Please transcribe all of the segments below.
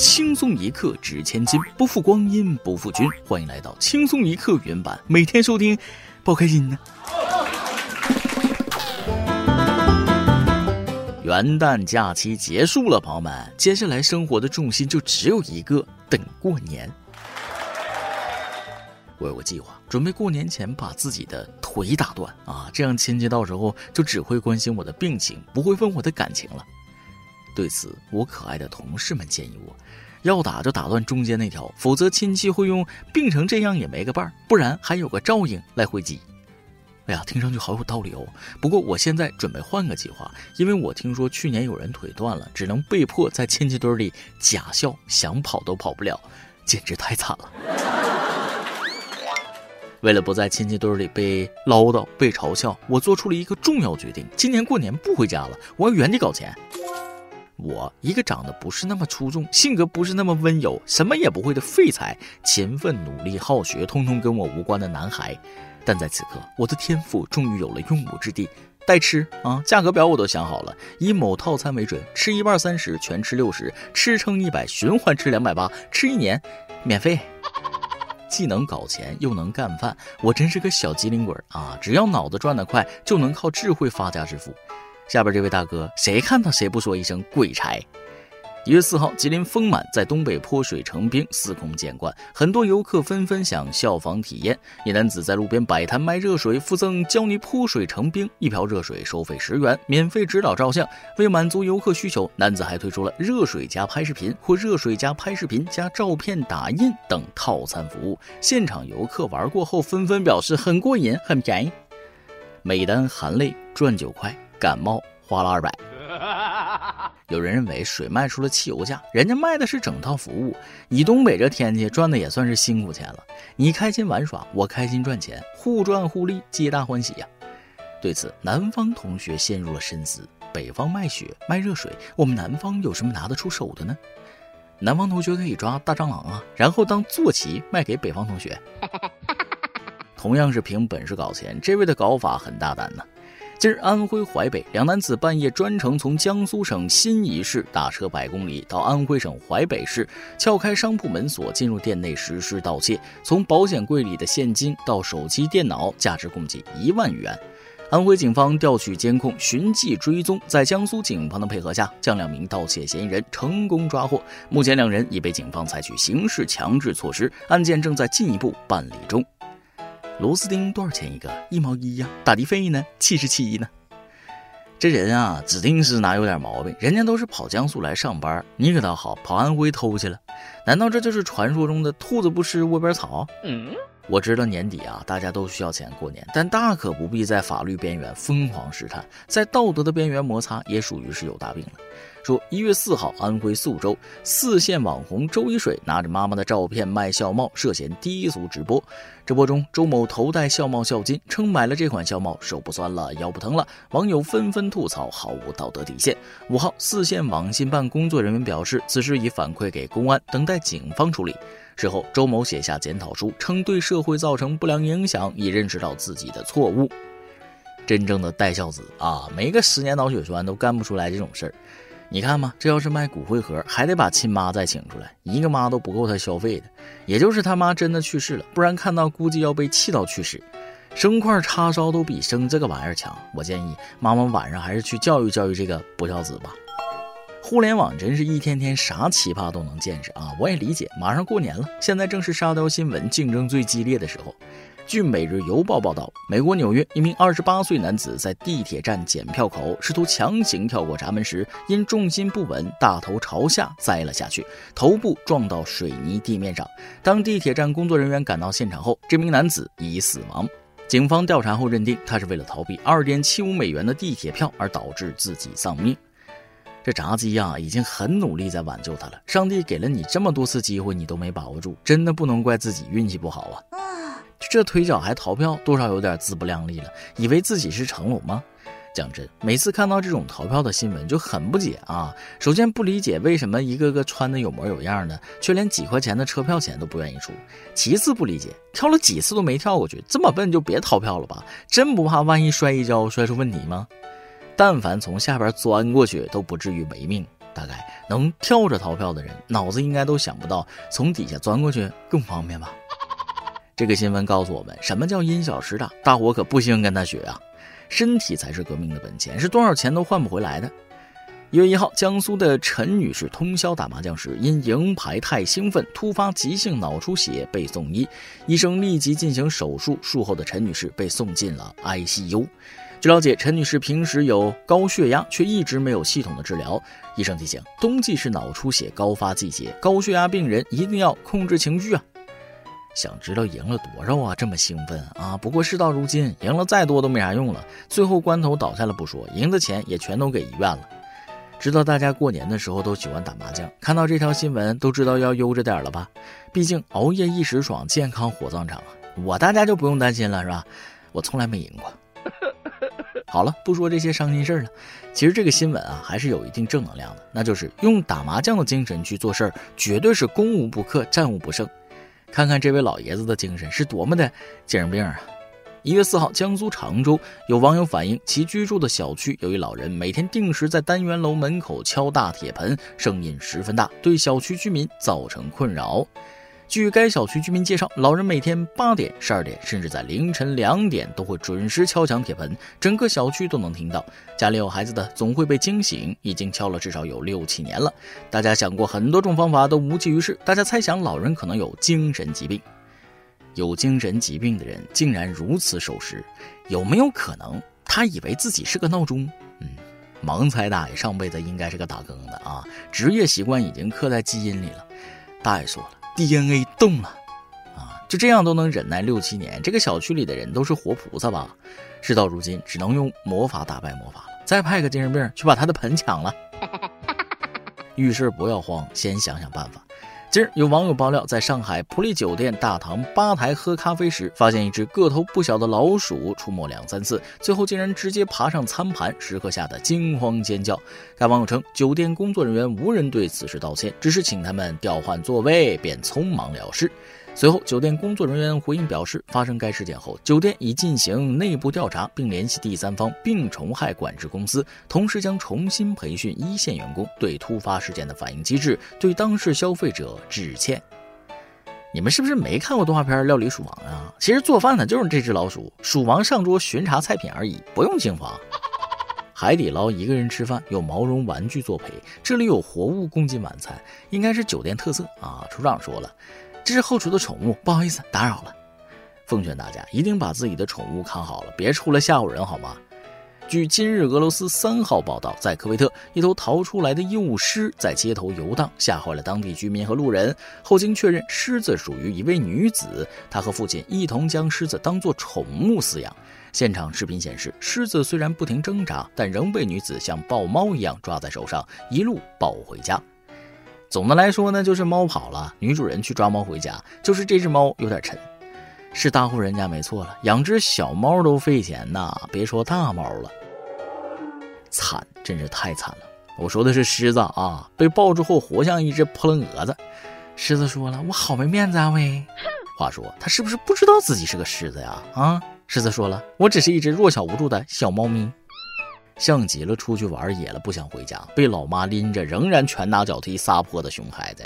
轻松一刻值千金，不负光阴不负君。欢迎来到轻松一刻原版，每天收听，爆开心呢。元旦假期结束了，朋友们，接下来生活的重心就只有一个，等过年。我有个计划，准备过年前把自己的腿打断啊，这样亲戚到时候就只会关心我的病情，不会问我的感情了。对此，我可爱的同事们建议我，要打就打断中间那条，否则亲戚会用病成这样也没个伴儿，不然还有个照应来回击。哎呀，听上去好有道理哦。不过我现在准备换个计划，因为我听说去年有人腿断了，只能被迫在亲戚堆里假笑，想跑都跑不了，简直太惨了。为了不在亲戚堆里被唠叨、被嘲笑，我做出了一个重要决定：今年过年不回家了，我要原地搞钱。我一个长得不是那么出众、性格不是那么温柔、什么也不会的废材，勤奋努力、好学，通通跟我无关的男孩。但在此刻，我的天赋终于有了用武之地。代吃啊，价格表我都想好了，以某套餐为准，吃一半三十，全吃六十，吃撑一百，循环吃两百八，吃一年免费。既能搞钱又能干饭，我真是个小机灵鬼啊！只要脑子转得快，就能靠智慧发家致富。下边这位大哥，谁看到谁不说一声鬼差？一月四号，吉林丰满在东北泼水成冰，司空见惯，很多游客纷纷想效仿体验。一男子在路边摆摊卖热水，附赠教你泼水成冰，一瓢热水收费十元，免费指导照相。为满足游客需求，男子还推出了热水加拍视频或热水加拍视频加照片打印等套餐服务。现场游客玩过后纷纷表示很过瘾，很便宜。每单含泪赚九块，感冒花了二百。有人认为水卖出了汽油价，人家卖的是整套服务。以东北这天气，赚的也算是辛苦钱了。你开心玩耍，我开心赚钱，互赚互利，皆大欢喜呀。对此，南方同学陷入了深思：北方卖血卖热水，我们南方有什么拿得出手的呢？南方同学可以抓大蟑螂啊，然后当坐骑卖给北方同学。同样是凭本事搞钱，这位的搞法很大胆呢。今儿安徽淮北两男子半夜专程从江苏省新沂市打车百公里到安徽省淮北市，撬开商铺门锁进入店内实施盗窃，从保险柜里的现金到手机、电脑，价值共计一万余元。安徽警方调取监控，循迹追踪，在江苏警方的配合下，将两名盗窃嫌疑人成功抓获。目前两人已被警方采取刑事强制措施，案件正在进一步办理中。螺丝钉多少钱一个？一毛一呀。打的费呢？七十七呢。这人啊，指定是哪有点毛病。人家都是跑江苏来上班，你可倒好，跑安徽偷去了。难道这就是传说中的兔子不吃窝边草？嗯，我知道年底啊，大家都需要钱过年，但大可不必在法律边缘疯狂试探，在道德的边缘摩擦，也属于是有大病了。说一月四号，安徽宿州四线网红周一水拿着妈妈的照片卖校帽，涉嫌低俗直播。直播中，周某头戴校帽孝巾，称买了这款校帽，手不酸了，腰不疼了。网友纷纷吐槽毫无道德底线。五号，四线网信办工作人员表示，此事已反馈给公安，等待警方处理。事后，周某写下检讨书，称对社会造成不良影响，已认识到自己的错误。真正的带孝子啊，没个十年脑血栓都干不出来这种事儿。你看嘛，这要是卖骨灰盒，还得把亲妈再请出来，一个妈都不够他消费的。也就是他妈真的去世了，不然看到估计要被气到去世。生块叉烧都比生这个玩意儿强。我建议妈妈晚上还是去教育教育这个不孝子吧。互联网真是一天天啥奇葩都能见识啊！我也理解，马上过年了，现在正是沙雕新闻竞争最激烈的时候。据《每日邮报》报道，美国纽约一名二十八岁男子在地铁站检票口试图强行跳过闸门时，因重心不稳，大头朝下栽了下去，头部撞到水泥地面上。当地铁站工作人员赶到现场后，这名男子已死亡。警方调查后认定，他是为了逃避二点七五美元的地铁票而导致自己丧命。这闸机呀，已经很努力在挽救他了。上帝给了你这么多次机会，你都没把握住，真的不能怪自己运气不好啊。这腿脚还逃票，多少有点自不量力了。以为自己是成龙吗？讲真，每次看到这种逃票的新闻就很不解啊。首先不理解为什么一个个穿的有模有样的，却连几块钱的车票钱都不愿意出。其次不理解，跳了几次都没跳过去，这么笨就别逃票了吧？真不怕万一摔一跤摔出问题吗？但凡从下边钻过去都不至于没命。大概能跳着逃票的人，脑子应该都想不到从底下钻过去更方便吧？这个新闻告诉我们，什么叫因小失大？大伙可不兴跟他学啊！身体才是革命的本钱，是多少钱都换不回来的。一月一号，江苏的陈女士通宵打麻将时，因赢牌太兴奋，突发急性脑出血，被送医。医生立即进行手术，术后的陈女士被送进了 ICU。据了解，陈女士平时有高血压，却一直没有系统的治疗。医生提醒，冬季是脑出血高发季节，高血压病人一定要控制情绪啊！想知道赢了多少啊？这么兴奋啊！不过事到如今，赢了再多都没啥用了，最后关头倒下了不说，赢的钱也全都给医院了。知道大家过年的时候都喜欢打麻将，看到这条新闻都知道要悠着点了吧？毕竟熬夜一时爽，健康火葬场啊！我大家就不用担心了，是吧？我从来没赢过。好了，不说这些伤心事了。其实这个新闻啊，还是有一定正能量的，那就是用打麻将的精神去做事儿，绝对是攻无不克，战无不胜。看看这位老爷子的精神是多么的精神病啊！一月四号，江苏常州有网友反映，其居住的小区有一老人每天定时在单元楼门口敲大铁盆，声音十分大，对小区居民造成困扰。据该小区居民介绍，老人每天八点、十二点，甚至在凌晨两点都会准时敲响铁盆，整个小区都能听到。家里有孩子的总会被惊醒，已经敲了至少有六七年了。大家想过很多种方法都无济于事，大家猜想老人可能有精神疾病。有精神疾病的人竟然如此守时，有没有可能他以为自己是个闹钟？嗯，盲猜大爷上辈子应该是个打更的啊，职业习惯已经刻在基因里了。大爷说了。DNA 动了，啊，就这样都能忍耐六七年，这个小区里的人都是活菩萨吧？事到如今，只能用魔法打败魔法了。再派个精神病去把他的盆抢了。遇事不要慌，先想想办法。今儿有网友爆料，在上海普利酒店大堂吧台喝咖啡时，发现一只个头不小的老鼠出没两三次，最后竟然直接爬上餐盘，食客吓得惊慌尖叫。该网友称，酒店工作人员无人对此事道歉，只是请他们调换座位，便匆忙了事。随后，酒店工作人员回应表示，发生该事件后，酒店已进行内部调查，并联系第三方病虫害管制公司，同时将重新培训一线员工对突发事件的反应机制，对当事消费者致歉。你们是不是没看过动画片《料理鼠王》啊？其实做饭的就是这只老鼠，鼠王上桌巡查菜品而已，不用惊慌。海底捞一个人吃饭，有毛绒玩具作陪，这里有活物供进晚餐，应该是酒店特色啊。处长说了。这是后厨的宠物，不好意思打扰了。奉劝大家一定把自己的宠物看好了，别出来吓唬人，好吗？据今日俄罗斯三号报道，在科威特，一头逃出来的幼狮在街头游荡，吓坏了当地居民和路人。后经确认，狮子属于一位女子，她和父亲一同将狮子当作宠物饲养。现场视频显示，狮子虽然不停挣扎，但仍被女子像抱猫一样抓在手上，一路抱回家。总的来说呢，就是猫跑了，女主人去抓猫回家，就是这只猫有点沉，是大户人家没错了，养只小猫都费钱呐，别说大猫了，惨，真是太惨了。我说的是狮子啊，被抱住后活像一只扑棱蛾子。狮子说了，我好没面子啊喂。话说他是不是不知道自己是个狮子呀？啊，狮子说了，我只是一只弱小无助的小猫咪。像极了出去玩野了不想回家，被老妈拎着仍然拳打脚踢撒泼的熊孩子，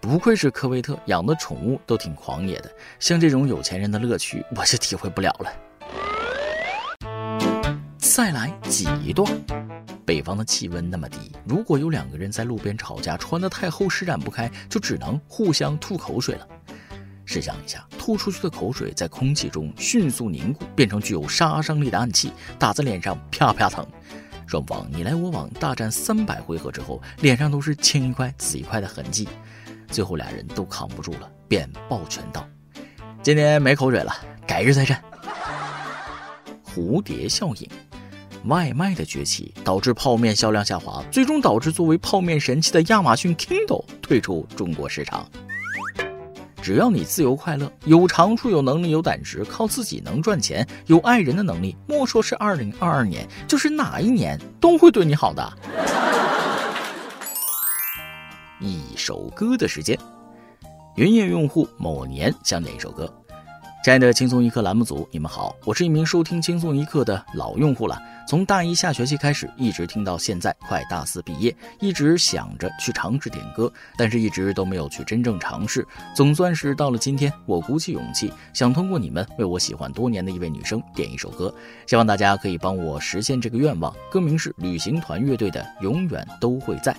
不愧是科威特，养的宠物都挺狂野的。像这种有钱人的乐趣，我是体会不了了。再来挤一段。北方的气温那么低，如果有两个人在路边吵架，穿得太厚施展不开，就只能互相吐口水了。试想一下，吐出去的口水在空气中迅速凝固，变成具有杀伤力的暗器，打在脸上啪啪疼。双方你来我往，大战三百回合之后，脸上都是青一块紫一块的痕迹。最后俩人都扛不住了，便抱拳道：“今天没口水了，改日再战。”蝴蝶效应，外卖的崛起导致泡面销量下滑，最终导致作为泡面神器的亚马逊 Kindle 退出中国市场。只要你自由快乐，有长处、有能力、有胆识，靠自己能赚钱，有爱人的能力，莫说是二零二二年，就是哪一年都会对你好的。一首歌的时间，云音乐用户某年想点一首歌。亲爱的轻松一刻栏目组，你们好，我是一名收听轻松一刻的老用户了。从大一下学期开始，一直听到现在，快大四毕业，一直想着去尝试点歌，但是一直都没有去真正尝试。总算是到了今天，我鼓起勇气，想通过你们为我喜欢多年的一位女生点一首歌，希望大家可以帮我实现这个愿望。歌名是旅行团乐队的《永远都会在》。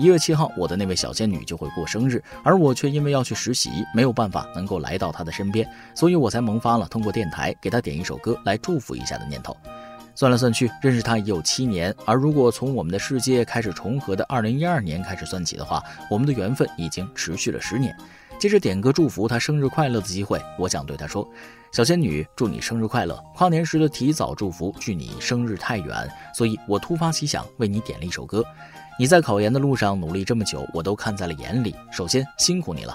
一月七号，我的那位小仙女就会过生日，而我却因为要去实习，没有办法能够来到她的身边，所以我才萌发了通过电台给她点一首歌来祝福一下的念头。算来算去，认识她已有七年，而如果从我们的世界开始重合的二零一二年开始算起的话，我们的缘分已经持续了十年。借着点歌祝福她生日快乐的机会，我想对她说：“小仙女，祝你生日快乐！跨年时的提早祝福，距你生日太远，所以我突发奇想为你点了一首歌。”你在考研的路上努力这么久，我都看在了眼里。首先辛苦你了。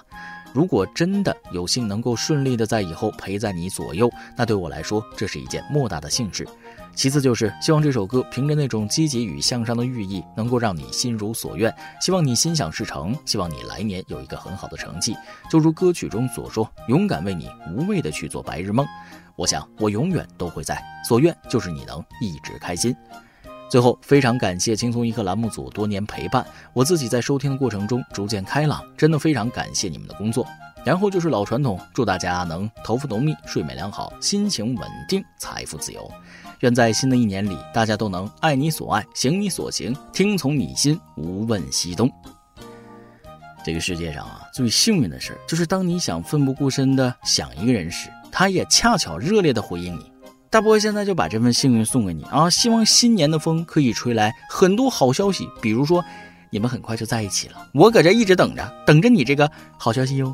如果真的有幸能够顺利的在以后陪在你左右，那对我来说这是一件莫大的幸事。其次就是希望这首歌凭着那种积极与向上的寓意，能够让你心如所愿。希望你心想事成，希望你来年有一个很好的成绩。就如歌曲中所说，勇敢为你无畏的去做白日梦。我想我永远都会在，所愿就是你能一直开心。最后，非常感谢轻松一刻栏目组多年陪伴，我自己在收听的过程中逐渐开朗，真的非常感谢你们的工作。然后就是老传统，祝大家能头发浓密、睡眠良好、心情稳定、财富自由。愿在新的一年里，大家都能爱你所爱、行你所行、听从你心、无问西东。这个世界上啊，最幸运的事就是当你想奋不顾身的想一个人时，他也恰巧热烈的回应你。大波现在就把这份幸运送给你啊！希望新年的风可以吹来很多好消息，比如说，你们很快就在一起了，我搁这一直等着，等着你这个好消息哟。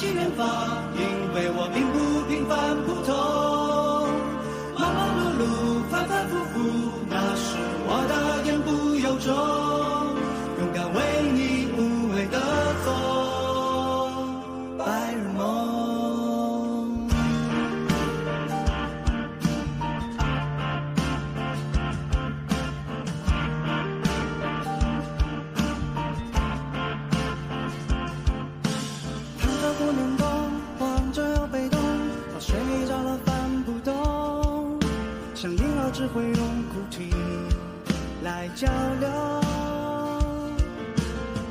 去远方，因为我并不平凡普通。交流，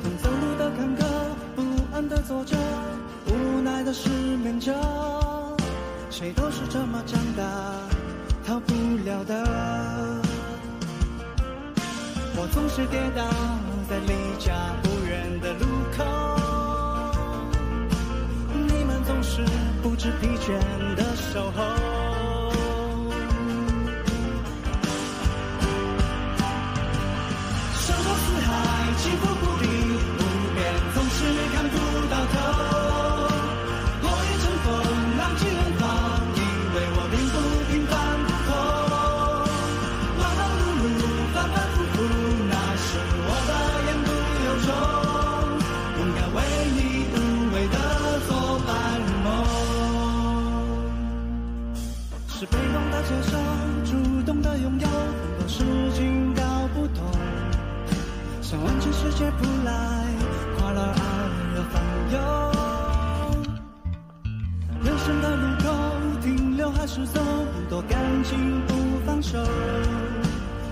从走路的坎坷，不安的坐着，无奈的失眠着，谁都是这么长大，逃不了的。我总是跌倒在离家不远的路口，你们总是不知疲倦的守候。起伏不定，不变总是看不到头。我已乘风浪迹远方，因为我并不平凡普通。忙忙碌碌，反反复复，那是我的言不由衷。勇敢为你无畏的做白日梦，是被动的接受，主动的拥有，很多事情搞不懂。想忘记却不来，快乐爱要放悠。人生的路口，停留还是走，很多感情不放手。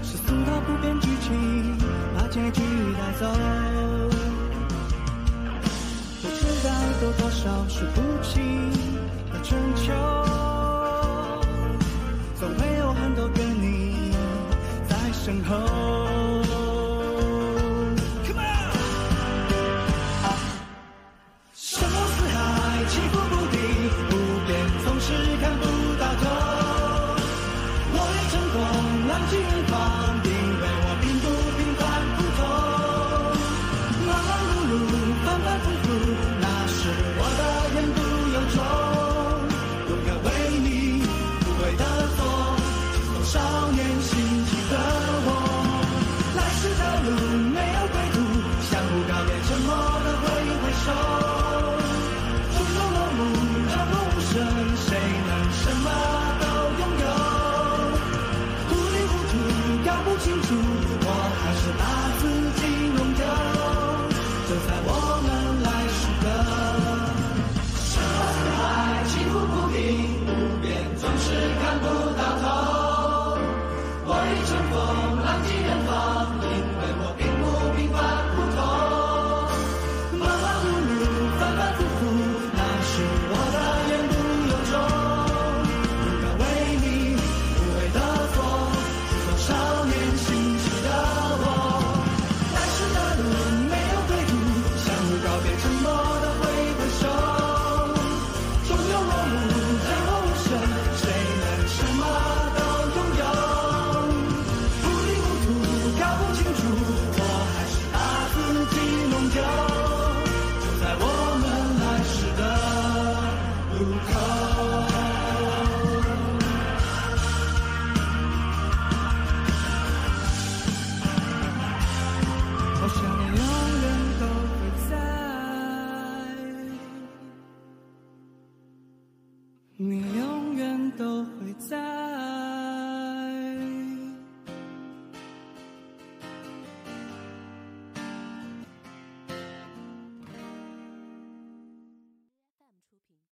是俗套不变剧情，把结局带走。不知道走多少数不清的春秋，总会有很多个你在身后。